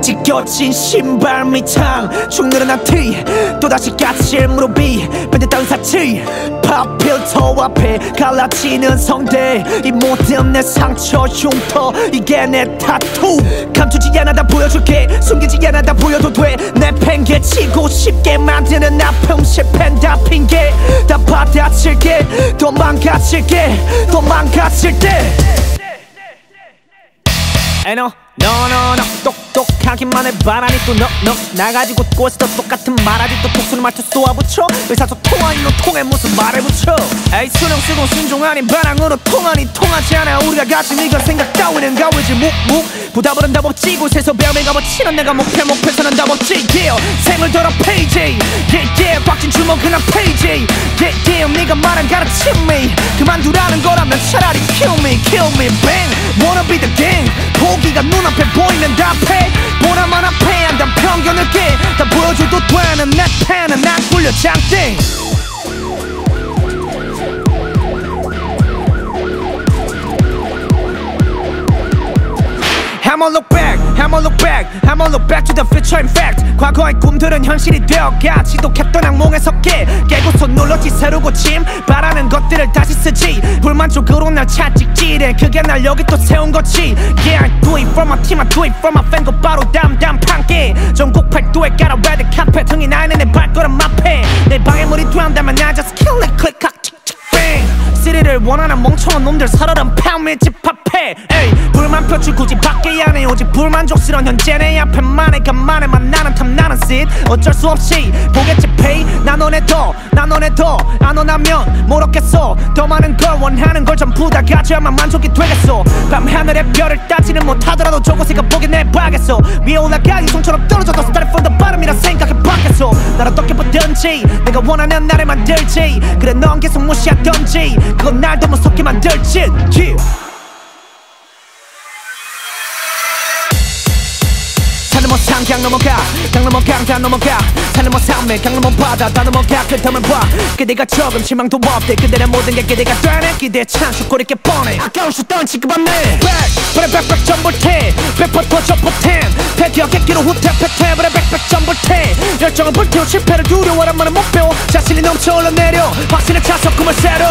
찢겨진 신발 밑창. 축 늘어난 티 또다시 까칠 무릎이 밴듯한 사치. 팝 필터 앞에 갈라지는 성대. 이 모든 내 상처 흉터 이게 내 타투. 감추지 않아 다 보여줄게 숨기지 않아 다 보여도 돼내 팽개 치고 쉽게 만드는 아픔 실패는 다 핑계. 다 받아칠게 도망가칠게 도망가칠 때 에너 너너너 똑똑하기만 해. 바라니 또너너. 나가지고 꼬시도 똑같은 말하지 또 독수리 말투 쏘아붙여. 의사소통하니 너 통에 무슨 말을 붙여. 에이 수능 쓰고 순종 아닌 반항으로 통하니 통하지 않아. 우리가 가진 이건 생각 따위는 가위지. 묵묵. 부담은 답 없지. 곳에서 배움에 가버치는 내가 목표 목표서는 답 없지. Yeah. 생을 더러 페이지 yeah, yeah. 박진 주먹은 한 페이지 yeah, yeah. 네가 말한 가르침이 그만두라는 거라면 차라리 kill 보여줘도 되는 내 펜은 안 굴려 장땡. I'ma look back, I'ma look back, I'ma look back to the future in fact. 과거의 꿈들은 현실이 되어가 지독했던 악몽에서 깨 깨고서 눌렀지 새로 고침. 바라는 것들을 다시 쓰지. 불만족으로 날 찾직지래 그게 날 여기 또 세운 거지. Yeah I do it for my team, I do it for my fan 곧바로 담담 판게 전국 팔도에 깔아 레드 카펫 흥이 나는 내 발걸음 앞에 내 방에 물이 투한다면 나 just kill it click 칵 칙칙 bang 시리를 원하는 멍청한 놈들 살아란 팜에 집합해. 에이 불만 표출 굳이 밖에 안해. 오직 불만족스러운 현재 내 앞에만 해 간만에 만나는 탐나는 씬 어쩔 수 없이 보겠지 페이. 나 너네 더나 너네 더안 원하면 뭘 얻겠어. 더 많은 걸 원하는 걸 전부 다 가져야만 만족이 되겠어. 밤하늘의 별을 따지는 못하더라도 저곳에 가 보게 내봐겠어. 위에 올라가 이송처럼 떨어져도 started from the bottom이라 생각해 봤 겠어. 날 어떻게 보든지 내가 원하는 나를 만들지. 그래 넌 계속 무시하던지. 그건 날 더 무섭게 만들지. yeah. 뭐 상강 넘어가. 강 넘어 강 다 넘어가. 뭐 산맥 강 넘어 바다 다 넘어가 그 틈을 봐. 그대가 조금 실망도 없대. 그대의 모든 게 기대가 되네. 기대의 찬스 꼬리게 뻔해. 아까운 슛 던 지금 없네. 백 그래 백백 전불태 백퍼 터져 포텐 패기하겠기로 후퇴 패퇴 그래 백백 전불태 열정은 불태워 실패를 두려워란 말은 못 배워 자신이 넘쳐 올라내려 확신을 차서 꿈을 새로